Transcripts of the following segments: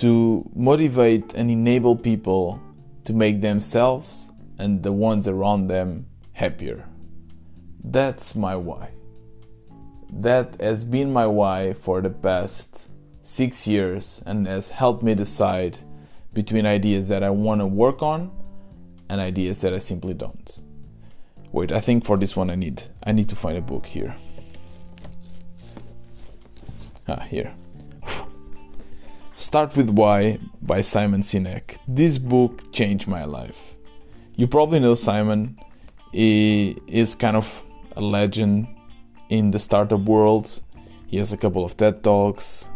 to motivate and enable people to make themselves and the ones around them happier. That's my why. That has been my why for the past six years and has helped me decide between ideas that I want to work on and ideas that I simply don't. Wait, I think for this one I need I need to find a book here. Ah, here. Start with Why by Simon Sinek. This book changed my life. You probably know Simon. He is kind of a legend in the startup world. He has a couple of TED Talks.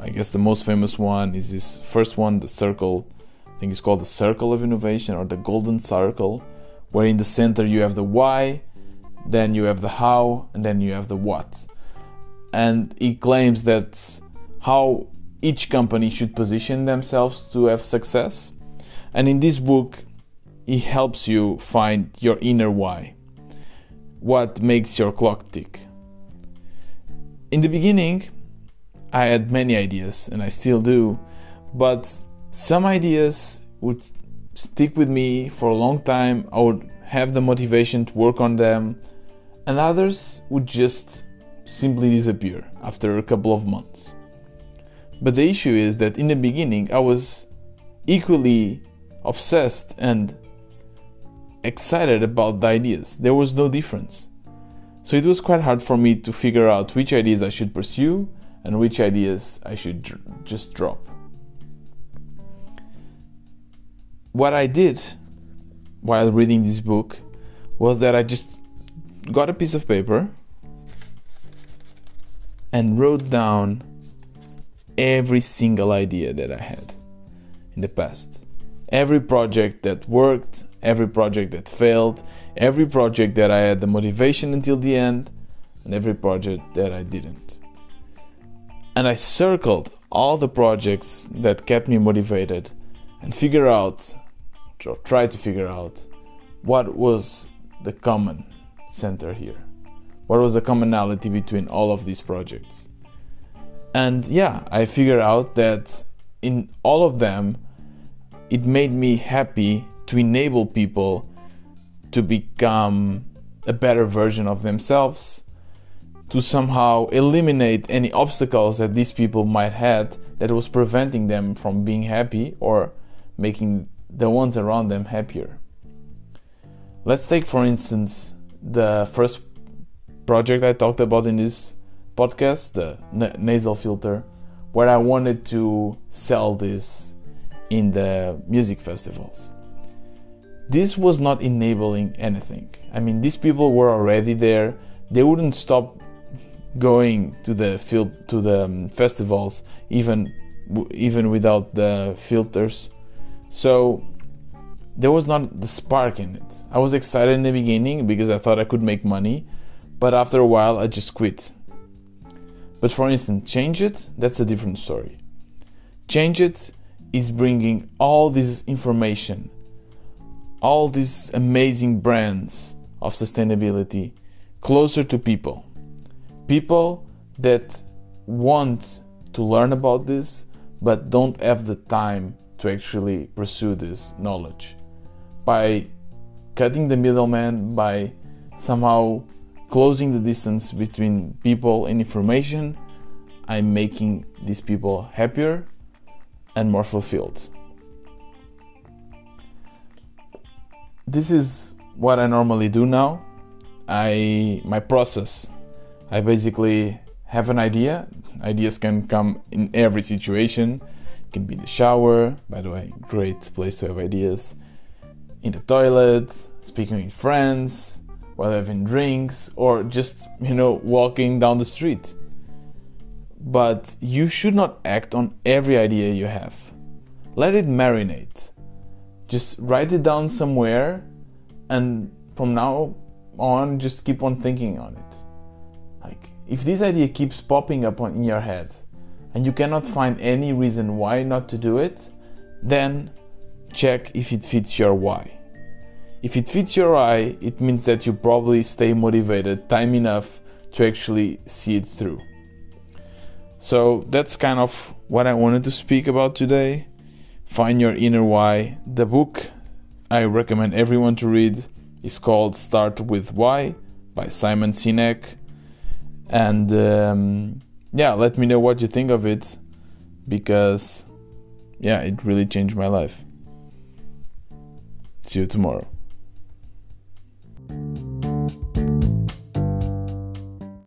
I guess the most famous one is his first one, The Circle. I think it's called The Circle of Innovation or The Golden Circle, where in the center you have the why, then you have the how, and then you have the what. And he claims that how each company should position themselves to have success. And in this book, he helps you find your inner why. What makes your clock tick? In the beginning, I had many ideas, and I still do, but some ideas would stick with me for a long time. I would have the motivation to work on them, and others would just simply disappear after a couple of months. But the issue is that in the beginning I was equally obsessed and excited about the ideas. There was no difference. So it was quite hard for me to figure out which ideas I should pursue and which ideas I should dr- just drop. What I did while reading this book was that I just got a piece of paper and wrote down every single idea that I had in the past. Every project that worked, every project that failed, every project that I had the motivation until the end, and every project that I didn't. And I circled all the projects that kept me motivated and figure out or try to figure out what was the common center here. What was the commonality between all of these projects? And yeah, I figured out that in all of them, it made me happy to enable people to become a better version of themselves, to somehow eliminate any obstacles that these people might had that was preventing them from being happy or making the ones around them happier. Let's take, for instance, the first project I talked about in this podcast, the n- nasal filter, where I wanted to sell this in the music festivals. This was not enabling anything. I mean, these people were already there. They wouldn't stop going to the field to the um, festivals even even without the filters. So there was not the spark in it. I was excited in the beginning because I thought I could make money, but after a while I just quit but for instance, Changeit, that's a different story. Changeit is bringing all this information, all these amazing brands of sustainability closer to people. People that want to learn about this but don't have the time to actually pursue this knowledge. By cutting the middleman, by somehow closing the distance between people and information, I'm making these people happier and more fulfilled. This is what I normally do now. I my process. I basically have an idea. Ideas can come in every situation. It can be in the shower, by the way, great place to have ideas. In the toilet, speaking with friends, while having drinks or just, you know, walking down the street. But you should not act on every idea you have. Let it marinate. Just write it down somewhere and from now on just keep on thinking on it. Like if this idea keeps popping up in your head and you cannot find any reason why not to do it, then check if it fits your why. If it fits your eye, it means that you probably stay motivated time enough to actually see it through. So that's kind of what I wanted to speak about today. Find your inner why. The book I recommend everyone to read is called Start with Why by Simon Sinek. And um, yeah, let me know what you think of it because yeah, it really changed my life. See you tomorrow.